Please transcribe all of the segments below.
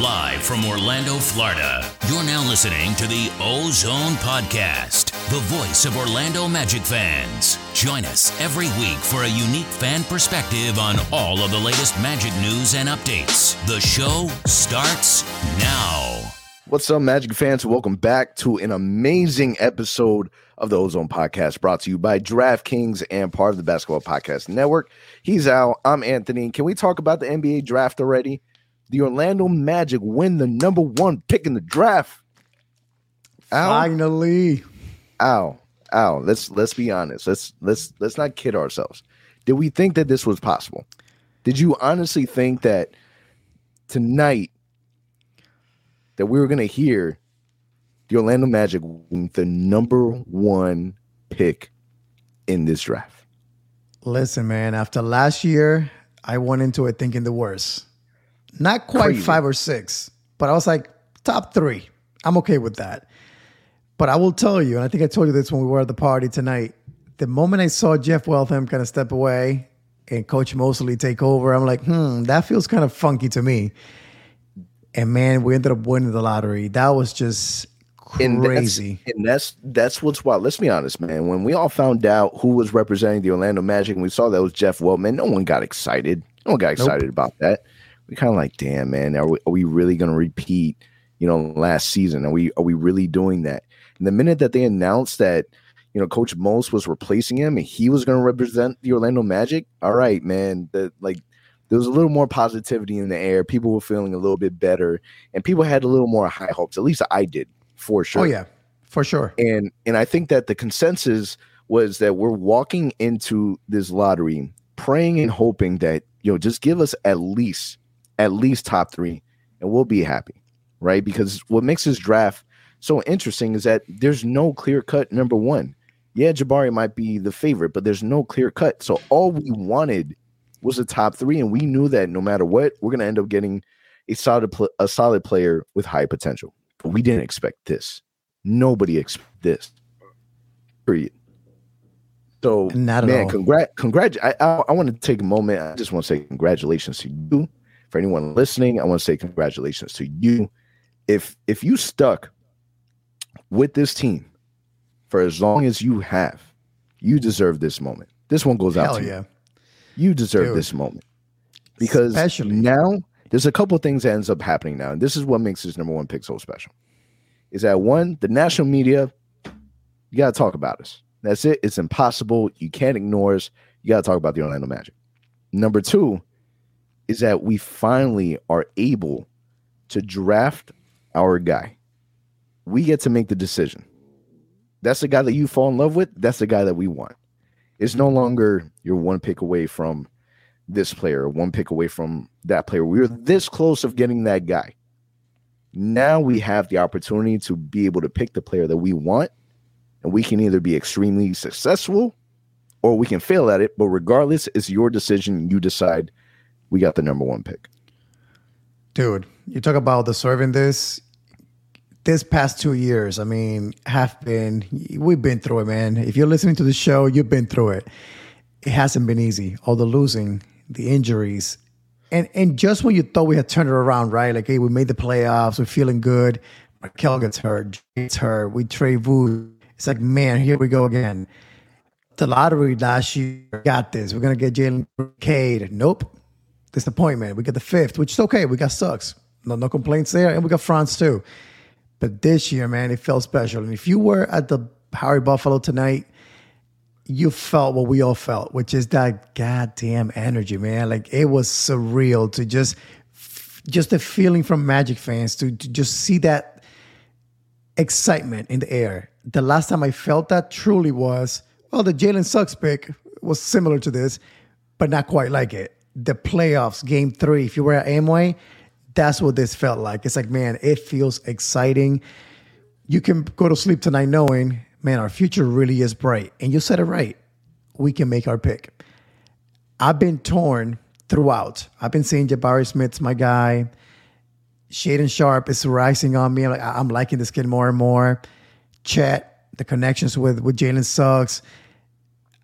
Live from Orlando, Florida, you're now listening to the Ozone Podcast, the voice of Orlando Magic fans. Join us every week for a unique fan perspective on all of the latest Magic news and updates. The show starts now. What's up, Magic fans? Welcome back to an amazing episode of the Ozone Podcast brought to you by DraftKings and part of the Basketball Podcast Network. He's Al. I'm Anthony. Can we talk about the NBA draft already? The Orlando Magic win the number one pick in the draft. Al, Finally, Al, Al. Let's let's be honest. Let's let's let's not kid ourselves. Did we think that this was possible? Did you honestly think that tonight that we were going to hear the Orlando Magic win the number one pick in this draft? Listen, man. After last year, I went into it thinking the worst. Not quite Crazy. five or six, but I was like top three. I'm okay with that. But I will tell you, and I think I told you this when we were at the party tonight. The moment I saw Jeff Weltman kind of step away and Coach Mosley take over, I'm like, hmm, that feels kind of funky to me. And man, we ended up winning the lottery. That was just crazy. And that's, and that's that's what's wild. Let's be honest, man. When we all found out who was representing the Orlando Magic and we saw that was Jeff Weltman, no one got excited. No one got excited nope. about that we kind of like, damn, man, are we, are we really going to repeat, you know, last season? Are we are we really doing that? And the minute that they announced that, you know, Coach Most was replacing him and he was going to represent the Orlando Magic, all right, man, that like there was a little more positivity in the air. People were feeling a little bit better, and people had a little more high hopes. At least I did, for sure. Oh yeah, for sure. And and I think that the consensus was that we're walking into this lottery praying and hoping that you know just give us at least at least top three, and we'll be happy, right? Because what makes this draft so interesting is that there's no clear cut number one. Yeah, Jabari might be the favorite, but there's no clear cut. So all we wanted was a top three, and we knew that no matter what, we're gonna end up getting a solid pl- a solid player with high potential. But we didn't expect this. Nobody expected this. Period. So Not man, all. congrat, congrat. I, I, I want to take a moment. I just want to say congratulations to you for anyone listening, I want to say congratulations to you. If if you stuck with this team for as long as you have, you deserve this moment. This one goes out to yeah. you. You deserve Dude. this moment because Especially. now there's a couple things that ends up happening now, and this is what makes this number one pick so special. Is that one, the national media, you got to talk about us. That's it. It's impossible. You can't ignore us. You got to talk about the Orlando Magic. Number two, is that we finally are able to draft our guy. We get to make the decision. That's the guy that you fall in love with. That's the guy that we want. It's no longer you're one pick away from this player, one pick away from that player. We are this close of getting that guy. Now we have the opportunity to be able to pick the player that we want, and we can either be extremely successful or we can fail at it. But regardless, it's your decision. You decide we got the number one pick. Dude, you talk about deserving this. This past two years, I mean, have been we've been through it, man. If you're listening to the show, you've been through it. It hasn't been easy. All the losing, the injuries, and and just when you thought we had turned it around, right? Like, hey, we made the playoffs, we're feeling good. Markelle gets hurt, gets hurt. We trade Vooch. It's like, man, here we go again. The lottery last year got this. We're gonna get Jalen Cade. Nope disappointment. We got the fifth, which is okay. We got Suggs. No, no complaints there. And we got Franz too. But this year, man, it felt special. And if you were at the Harry Buffalo tonight, you felt what we all felt, which is that goddamn energy, man. Like it was surreal to just just the feeling from Magic fans to, to just see that excitement in the air. The last time I felt that truly was, well, the Jalen Suggs pick was similar to this, but not quite like it the playoffs, game three, if you were at Amway, that's what this felt like. It's like, man, it feels exciting. You can go to sleep tonight knowing, man, our future really is bright. And you said it right. We can make our pick. I've been torn throughout. I've been saying Jabari Smith's my guy. Shaedon Sharpe is rising on me. I'm, like, I'm liking this kid more and more. Chet, the connections with with Jalen Suggs.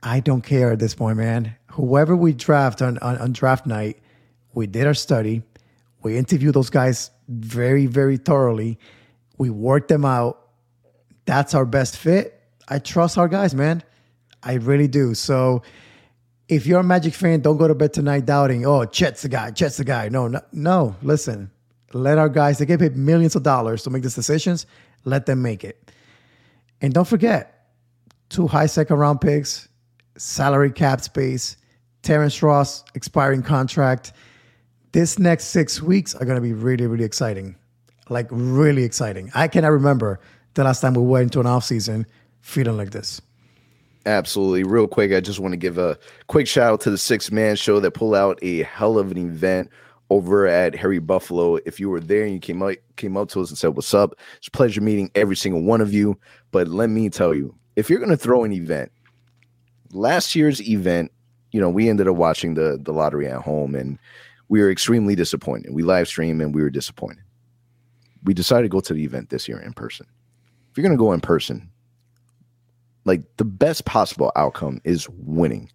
I don't care at this point, man whoever we draft on, on, on draft night, we did our study. We interview those guys very, very thoroughly. We work them out. That's our best fit. I trust our guys, man. I really do. So if you're a Magic fan, don't go to bed tonight doubting, oh, Chet's the guy, Chet's the guy. No, no, no. Listen, let our guys, they get paid millions of dollars to make these decisions. Let them make it. And don't forget, two high second round picks, salary cap space, Terrence Ross expiring contract. This next six weeks are going to be really, really exciting. Like, really exciting. I cannot remember the last time we went into an offseason feeling like this. Absolutely. Real quick, I just want to give a quick shout out to the Six Man Show that pulled out a hell of an event over at Harry Buffalo. If you were there and you came out came up to us and said, What's up? It's a pleasure meeting every single one of you. But let me tell you, if you're gonna throw an event, last year's event, you know, we ended up watching the the lottery at home and we were extremely disappointed. We live streamed and we were disappointed. We decided to go to the event this year in person. If you're gonna go in person, like the best possible outcome is winning.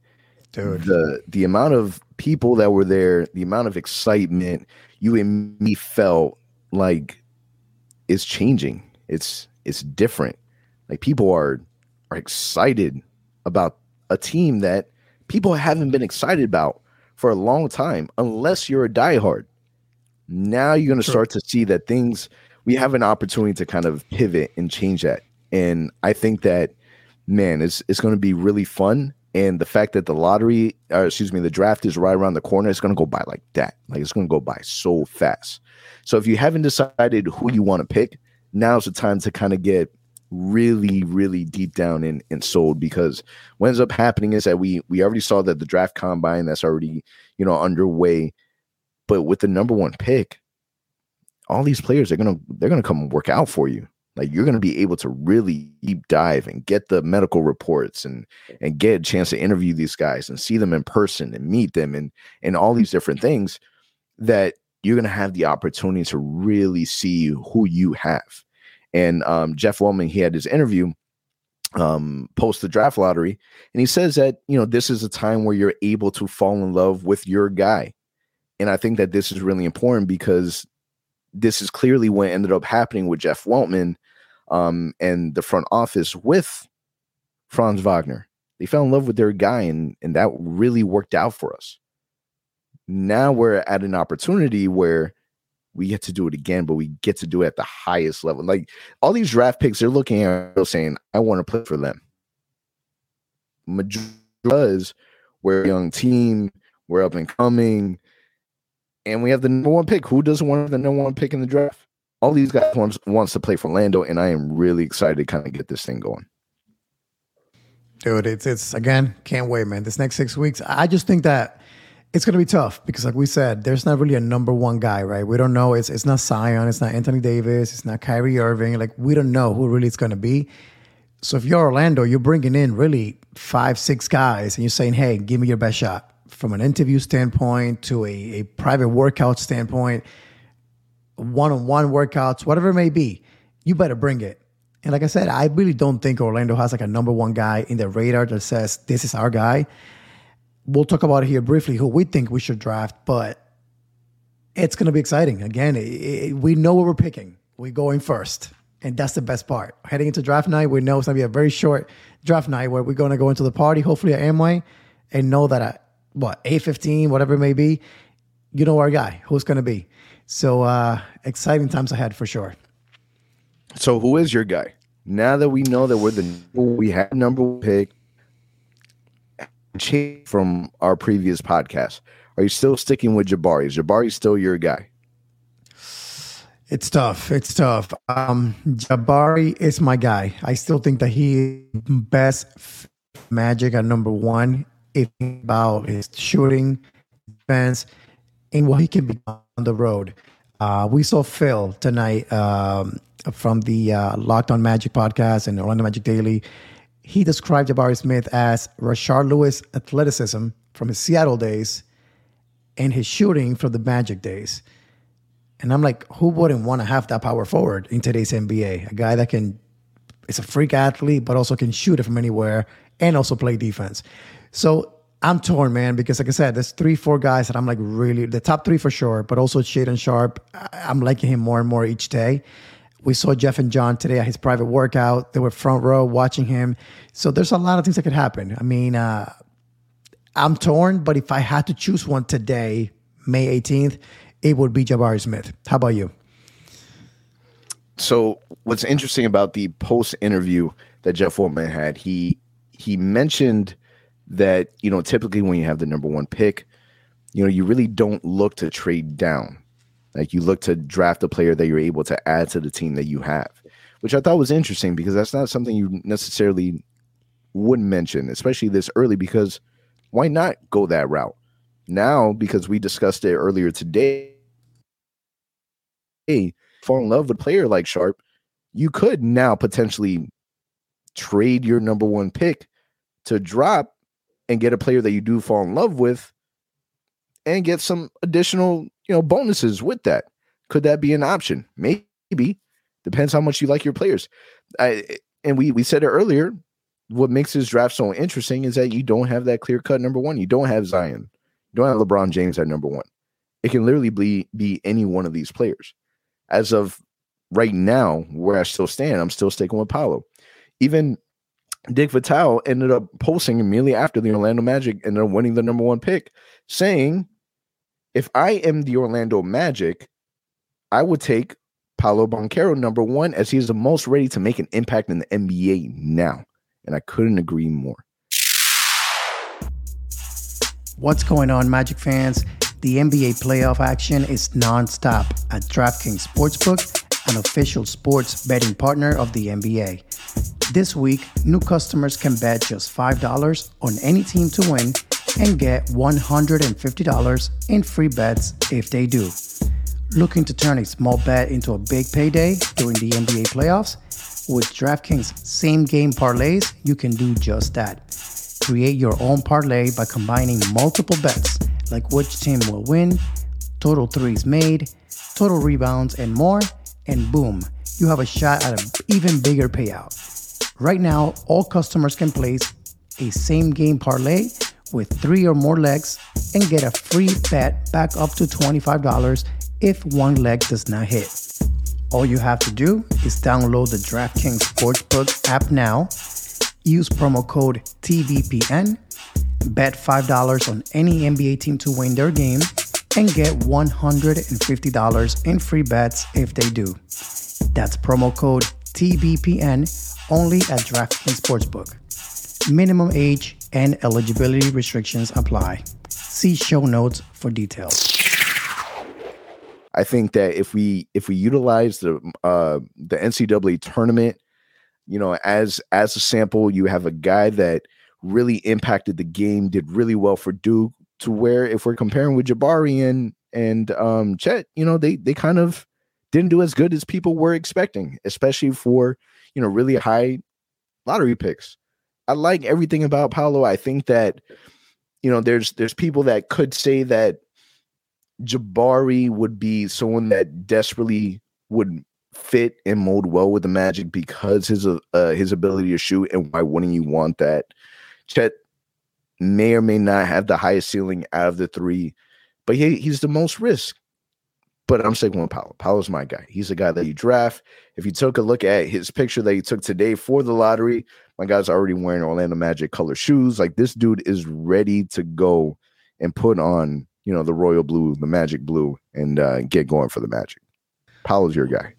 Dude. The the amount of people that were there, the amount of excitement you and me felt like is changing. It's it's different. Like people are are excited about a team that people haven't been excited about for a long time, unless you're a diehard. Now you're going to start to see that things we have an opportunity to kind of pivot and change that. And I think that man, it's it's going to be really fun. And the fact that the lottery, or excuse me, the draft is right around the corner, it's going to go by like that. Like it's going to go by so fast. So if you haven't decided who you want to pick, now's the time to kind of get really, really deep down in and sold because what ends up happening is that we we already saw that the draft combine that's already you know underway, but with the number one pick, all these players are gonna they're gonna come work out for you. Like you're to be able to really deep dive and get the medical reports and and get a chance to interview these guys and see them in person and meet them and and all these different things that you're to have the opportunity to really see who you have. And um, Jeff Weltman, he had his interview um, post the draft lottery, and he says that you know this is a time where you're able to fall in love with your guy. And I think that this is really important because this is clearly what ended up happening with Jeff Weltman um, and the front office with Franz Wagner. They fell in love with their guy, and and that really worked out for us. Now we're at an opportunity where we get to do it again, but we get to do it at the highest level. Like all these draft picks, they're looking at saying, "I want to play for them." Because we're a young team, we're up and coming, and we have the number one pick. Who doesn't want the number one pick in the draft? all these guys wants wants to play for Lando, and I am really excited to kind of get this thing going. Dude, it's it's again, can't wait, man. This next six weeks, I just think that it's gonna be tough because, like we said, there's not really a number one guy, right? We don't know. It's it's not Zion, it's not Anthony Davis, it's not Kyrie Irving. Like we don't know who really it's gonna be. So if you're Orlando, you're bringing in really five, six guys, and you're saying, "Hey, give me your best shot." From an interview standpoint to a, a private workout standpoint, one on one workouts, whatever it may be, you better bring it. And like I said, I really don't think Orlando has like a number one guy in the radar that says this is our guy. We'll talk about it here briefly who we think we should draft, but it's going to be exciting. Again, it, it, we know what we're picking. We're going first. And that's the best part. Heading into draft night, we know it's going to be a very short draft night where we're going to go into the party, hopefully at Amway, and know that at what, 8.15, whatever it may be, you know our guy, who's going to be. So uh, exciting times ahead for sure. So who is your guy? Now that we know that we're the we have number one pick from our previous podcast, are you still sticking with Jabari? Is Jabari still your guy? It's tough. It's tough. Um, Jabari is my guy. I still think that he best magic at number one. If about his shooting, defense, and what he can be on the road. Uh, we saw Phil tonight um, from the uh, Locked On Magic podcast and Orlando Magic Daily. He described Jabari Smith as Rashard Lewis athleticism from his Seattle days and his shooting from the Magic days. And I'm like, who wouldn't want to have that power forward in today's NBA? A guy that can, is a freak athlete, but also can shoot it from anywhere and also play defense. So I'm torn, man, because like I said, there's three, four guys that I'm like really the top three for sure, but also Shaedon Sharpe. I'm liking him more and more each day. We saw Jeff and John today at his private workout. They were front row watching him. So there's a lot of things that could happen. I mean, uh, I'm torn, but if I had to choose one today, May 18th, it would be Jabari Smith. How about you? So what's interesting about the post interview that Jeff Weltman had, he he mentioned that you know typically when you have the number one pick, you know you really don't look to trade down, like you look to draft a player that you're able to add to the team that you have, which I thought was interesting because that's not something you necessarily would mention, especially this early because why not go that route? Now, because we discussed it earlier today, hey, fall in love with a player like Sharpe, you could now potentially trade your number one pick to drop and get a player that you do fall in love with and get some additional, you know, bonuses with that. Could that be an option? Maybe. Depends how much you like your players. I, and we we said it earlier, what makes this draft so interesting is that you don't have that clear cut number one. You don't have Zion. You don't have LeBron James at number one. It can literally be, be any one of these players. As of right now, where I still stand, I'm still sticking with Paolo. Even Dick Vitale ended up posting immediately after the Orlando Magic ended up winning the number one pick, saying, if I am the Orlando Magic, I would take Paolo Banchero number one as he is the most ready to make an impact in the NBA now and I couldn't agree more. What's going on, Magic fans? The NBA playoff action is nonstop at DraftKings Sportsbook, an official sports betting partner of the NBA. This week, new customers can bet just $5 on any team to win and get $150 in free bets if they do. Looking to turn a small bet into a big payday during the NBA playoffs? With DraftKings same game parlays, you can do just that. Create your own parlay by combining multiple bets, like which team will win, total threes made, total rebounds, and more, and boom, you have a shot at an even bigger payout. Right now, all customers can place a same game parlay with three or more legs and get a free bet back up to $25 if one leg does not hit. All you have to do is download the DraftKings Sportsbook app now, use promo code TBPN, bet $5 on any NBA team to win their game, and get $150 in free bets if they do. That's promo code TBPN only at DraftKings Sportsbook. Minimum age and eligibility restrictions apply. See show notes for details. I think that if we if we utilize the uh, the NCAA tournament, you know, as as a sample, you have a guy that really impacted the game, did really well for Duke. To where if we're comparing with Jabari and and um, Chet, you know, they they kind of didn't do as good as people were expecting, especially for you know really high lottery picks. I like everything about Paolo. I think that you know there's there's people that could say that Jabari would be someone that desperately would fit and mold well with the Magic because his uh, his ability to shoot, and why wouldn't you want that? Chet may or may not have the highest ceiling out of the three, but he, he's the most risk. But I'm sticking with Paolo. Paolo's my guy. He's the guy that you draft. If you took a look at his picture that he took today for the lottery, my guy's already wearing Orlando Magic color shoes. Like this dude is ready to go and put on you know the royal blue, the magic blue, and uh, get going for the magic. Paolo's your guy.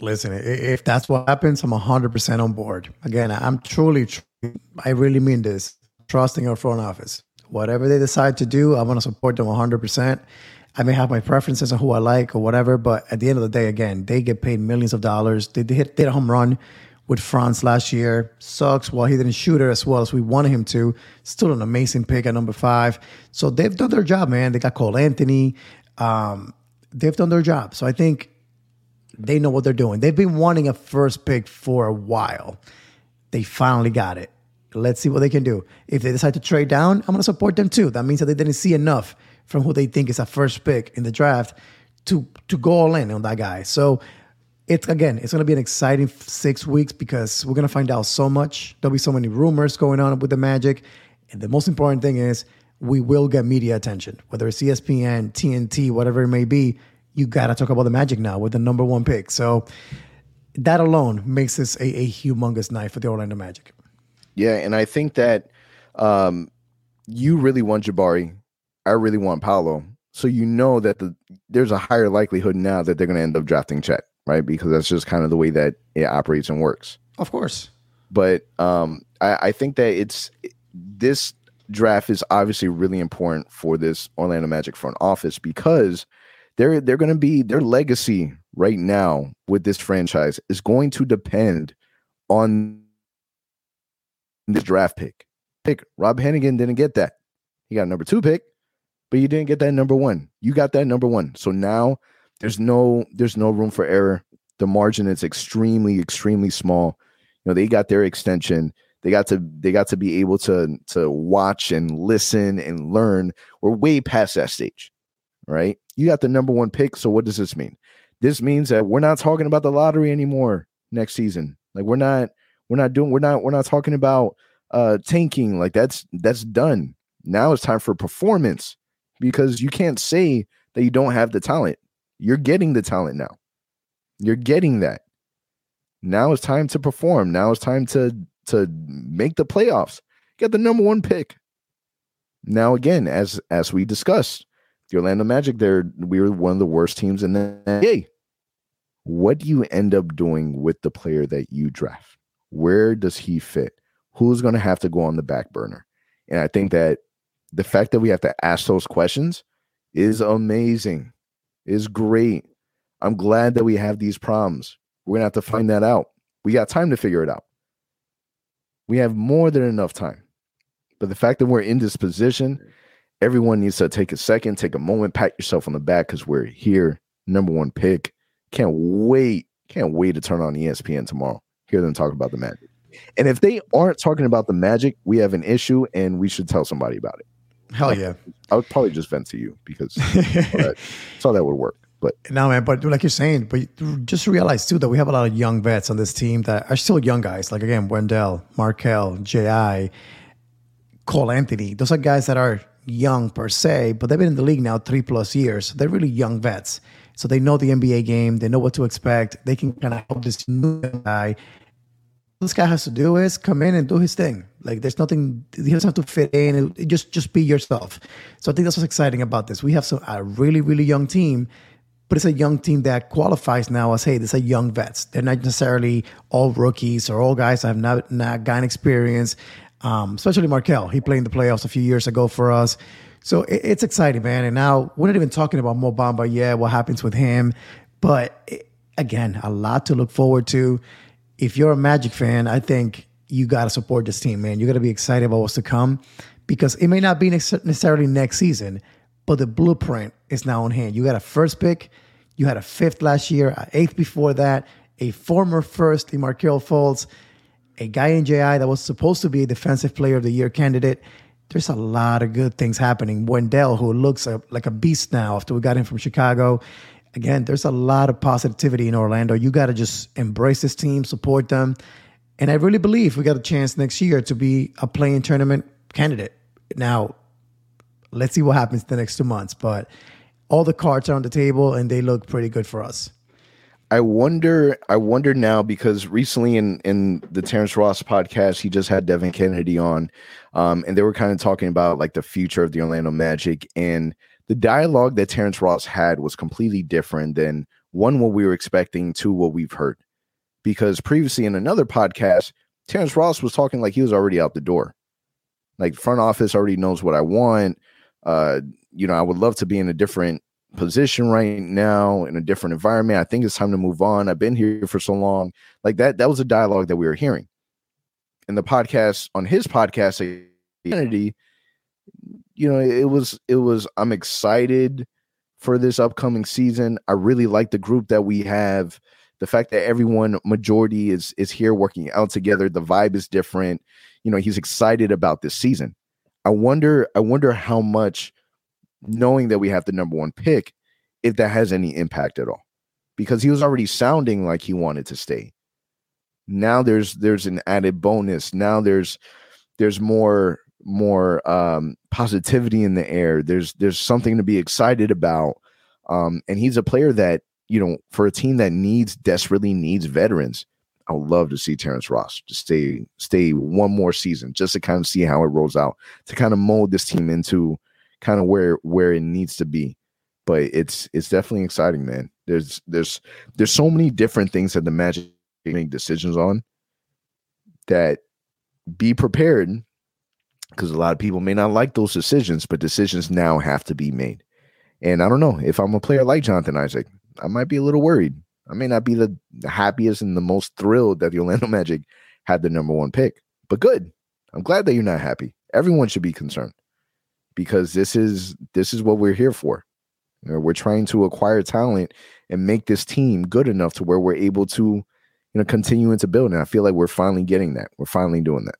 Listen, if that's what happens, I'm 100% on board. Again, I'm truly, I really mean this, trusting our front office. Whatever they decide to do, I want to support them 100%. I may have my preferences on who I like or whatever, but at the end of the day, again, they get paid millions of dollars. They, they hit, they hit a home run with Franz last year. Suggs while he didn't shoot it as well as we wanted him to. Still an amazing pick at number five. So they've done their job, man. They got Cole Anthony. Um, they've done their job. So I think they know what they're doing. They've been wanting a first pick for a while. They finally got it. Let's see what they can do. If they decide to trade down, I'm going to support them too. That means that they didn't see enough from who they think is a first pick in the draft to to go all in on that guy. So it's again, it's going to be an exciting six weeks because we're going to find out so much. There'll be so many rumors going on with the Magic, And the most important thing is we will get media attention, whether it's ESPN, TNT, whatever it may be. You got to talk about the Magic now with the number one pick. So that alone makes this a, a humongous night for the Orlando Magic. Yeah, and I think that um, you really want Jabari. I really want Paolo. So you know that the there's a higher likelihood now that they're going to end up drafting Chet, right? Because that's just kind of the way that it operates and works. Of course. But um, I, I think that it's this draft is obviously really important for this Orlando Magic front office because they're they're going to be their legacy right now with this franchise is going to depend on this draft pick. Pick Rob Hennigan didn't get that. He got a number two pick, but you didn't get that number one. You got that number one. So now there's no there's no room for error. The margin is extremely extremely small. You know they got their extension. They got to they got to be able to to watch and listen and learn. We're way past that stage, right? You got the number one pick. So what does this mean? This means that we're not talking about the lottery anymore next season. Like we're not we're not doing we're not we're not talking about uh tanking. Like that's that's done. Now it's time for performance because you can't say that you don't have the talent. You're getting the talent now. You're getting that. Now it's time to perform. Now it's time to to make the playoffs. Get the number one pick. Now again, as as we discussed, the Orlando Magic, they're we were one of the worst teams in the NBA. What do you end up doing with the player that you draft? Where does he fit? Who's going to have to go on the back burner? And I think that the fact that we have to ask those questions is amazing, is great. I'm glad that we have these problems. We're to have to find that out. We got time to figure it out. We have more than enough time. But the fact that we're in this position, everyone needs to take a second, take a moment, pat yourself on the back because we're here. Number one pick. Can't wait. Can't wait to turn on ESPN tomorrow. Hear them talk about the Magic. And if they aren't talking about the Magic, we have an issue and we should tell somebody about it. Hell yeah. I would probably just vent to you because that, so that would work. But no, man. But like you're saying, but just realize too that we have a lot of young vets on this team that are still young guys. Like again, Wendell, Markelle, Ji, Cole Anthony. Those are guys that are young per se, but they've been in the league now three plus years. They're really young vets, so they know the NBA game. They know what to expect. They can kind of help this new guy. This guy has to do is come in and do his thing. Like there's nothing he doesn't have to fit in. Just just be yourself. So I think that's what's exciting about this. We have some a really really young team but it's a young team that qualifies now as hey, this are young vets. They're not necessarily all rookies or all guys that have not not gotten experience. Um, especially Markelle, he played in the playoffs a few years ago for us. So it, it's exciting, man. And now we're not even talking about Mo Bamba yet. What happens with him? But it, again, a lot to look forward to. If you're a Magic fan, I think you got to support this team, man. You got to be excited about what's to come because it may not be necessarily next season, but the blueprint is now on hand. You got a first pick, you had a fifth last year, an eighth before that, a former first in Markelle Fultz, a guy in JI that was supposed to be a defensive player of the year candidate. There's a lot of good things happening. Wendell, who looks like a beast now after we got him from Chicago. Again, there's a lot of positivity in Orlando. You got to just embrace this team, support them. And I really believe we got a chance next year to be a play-in tournament candidate. Now, let's see what happens the next two months. But all the cards are on the table and they look pretty good for us. I wonder. I wonder now because recently in in the Terrence Ross podcast, he just had Devin Kennedy on, um, and they were kind of talking about like the future of the Orlando Magic and the dialogue that Terrence Ross had was completely different than one what we were expecting to what we've heard. Because previously in another podcast, Terrence Ross was talking like he was already out the door, like front office already knows what I want uh, you know, I would love to be in a different position right now in a different environment. I think it's time to move on. I've been here for so long. Like that, that was a dialogue that we were hearing. In the podcast, on his podcast, you know, it was it was I'm excited for this upcoming season. I really like the group that we have. The fact that everyone majority is is here working out together. The vibe is different. You know, he's excited about this season. I wonder, I wonder how much knowing that we have the number one pick, if that has any impact at all. Because he was already sounding like he wanted to stay. Now there's there's an added bonus. Now there's there's more more um, positivity in the air. There's there's something to be excited about. Um, and he's a player that you know for a team that needs desperately needs veterans. I would love to see Terrence Ross just stay stay one more season just to kind of see how it rolls out to kind of mold this team into kind of where where it needs to be. But it's it's definitely exciting, man. There's there's there's so many different things that the Magic make decisions on that be prepared because a lot of people may not like those decisions, but decisions now have to be made. And I don't know if I'm a player like Jonathan Isaac, I might be a little worried. I may not be the, happiest and the most thrilled that the Orlando Magic had the number one pick, but good. I'm glad that you're not happy. Everyone should be concerned because this is this is what we're here for. You know, we're trying to acquire talent and make this team good enough to where we're able to, you know, continue into building. I feel like we're finally getting that. We're finally doing that.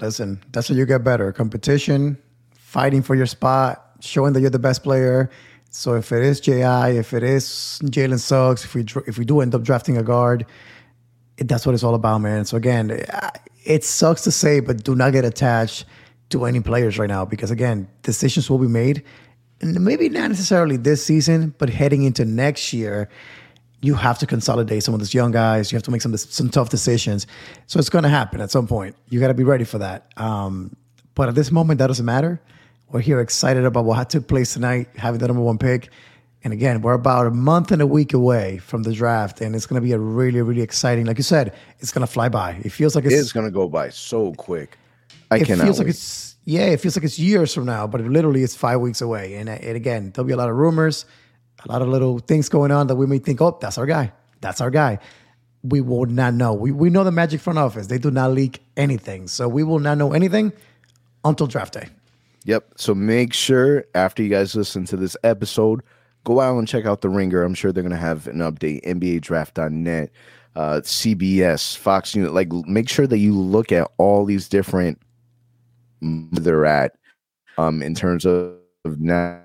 Listen, that's how you get better. Competition, fighting for your spot, showing that you're the best player. So if it is Ji, if it is Jalen Suggs, if we if we do end up drafting a guard, it, that's what it's all about, man. So again, it sucks to say, but do not get attached to any players right now because again, decisions will be made, and maybe not necessarily this season, but heading into next year you have to consolidate some of these young guys. You have to make some some tough decisions. So it's going to happen at some point. You got to be ready for that. Um, but at this moment, that doesn't matter. We're here excited about what took place tonight, having the number one pick. And again, we're about a month and a week away from the draft, and it's going to be a really, really exciting. Like you said, it's going to fly by. It feels like it's, it's going to go by so quick. I it cannot. feels wait. like it's yeah, it feels like it's years from now, but literally it's five weeks away. And, and again, there'll be a lot of rumors a lot of little things going on that we may think, oh, that's our guy. That's our guy. We will not know. We, we know the Magic front office. They do not leak anything. So we will not know anything until draft day. Yep. So make sure after you guys listen to this episode, go out and check out The Ringer. I'm sure they're going to have an update, NBADraft.net, uh, CBS, Fox News. Like, make sure that you look at all these different they're at um, in terms of now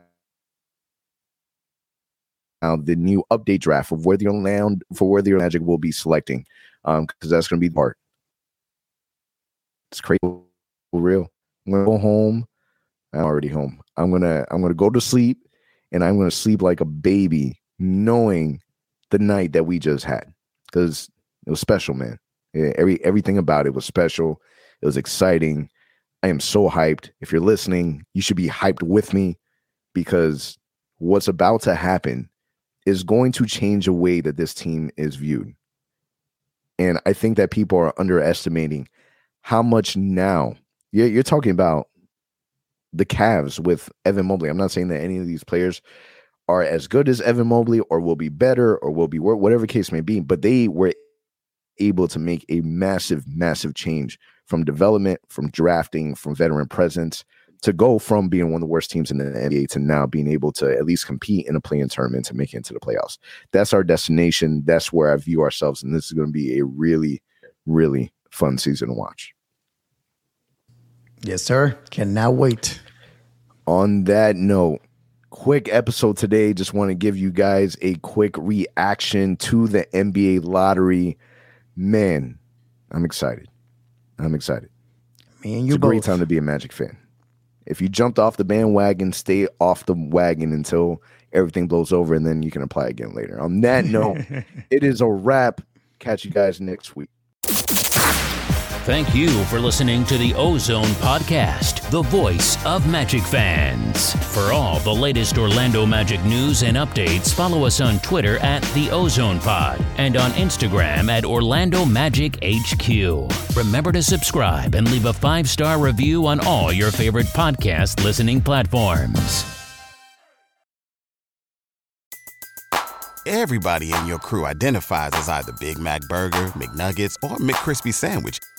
now the new update draft of where the land for where the Magic will be selecting, um, because that's going to be the part. It's crazy, for real. I'm gonna go home. I'm already home. I'm gonna I'm gonna go to sleep, and I'm gonna sleep like a baby, knowing the night that we just had, because it was special, man. Yeah, every everything about it was special. It was exciting. I am so hyped. If you're listening, you should be hyped with me because what's about to happen is going to change the way that this team is viewed. And I think that people are underestimating how much now you're, you're talking about the Cavs with Evan Mobley. I'm not saying that any of these players are as good as Evan Mobley or will be better or will be whatever case may be, but they were able to make a massive, massive change from development, from drafting, from veteran presence to go from being one of the worst teams in the NBA to now being able to at least compete in a play-in tournament to make it into the playoffs. That's our destination. That's where I view ourselves. And this is going to be a really, really fun season to watch. Yes, sir. Cannot wait. On that note, quick episode today. Just want to give you guys a quick reaction to the NBA lottery. Man, I'm excited. I'm excited. Me and you it's a both. great time to be a Magic fan. If you jumped off the bandwagon, stay off the wagon until everything blows over, and then you can apply again later. On that note, it is a wrap. Catch you guys next week. Thank you for listening to the Ozone Podcast, the voice of Magic fans. For all the latest Orlando Magic news and updates, follow us on Twitter at the Ozone Pod and on Instagram at Orlando Magic HQ. Remember to subscribe and leave a five star review on all your favorite podcast listening platforms. Everybody in your crew identifies as either Big Mac Burger, McNuggets, or McCrispy Sandwich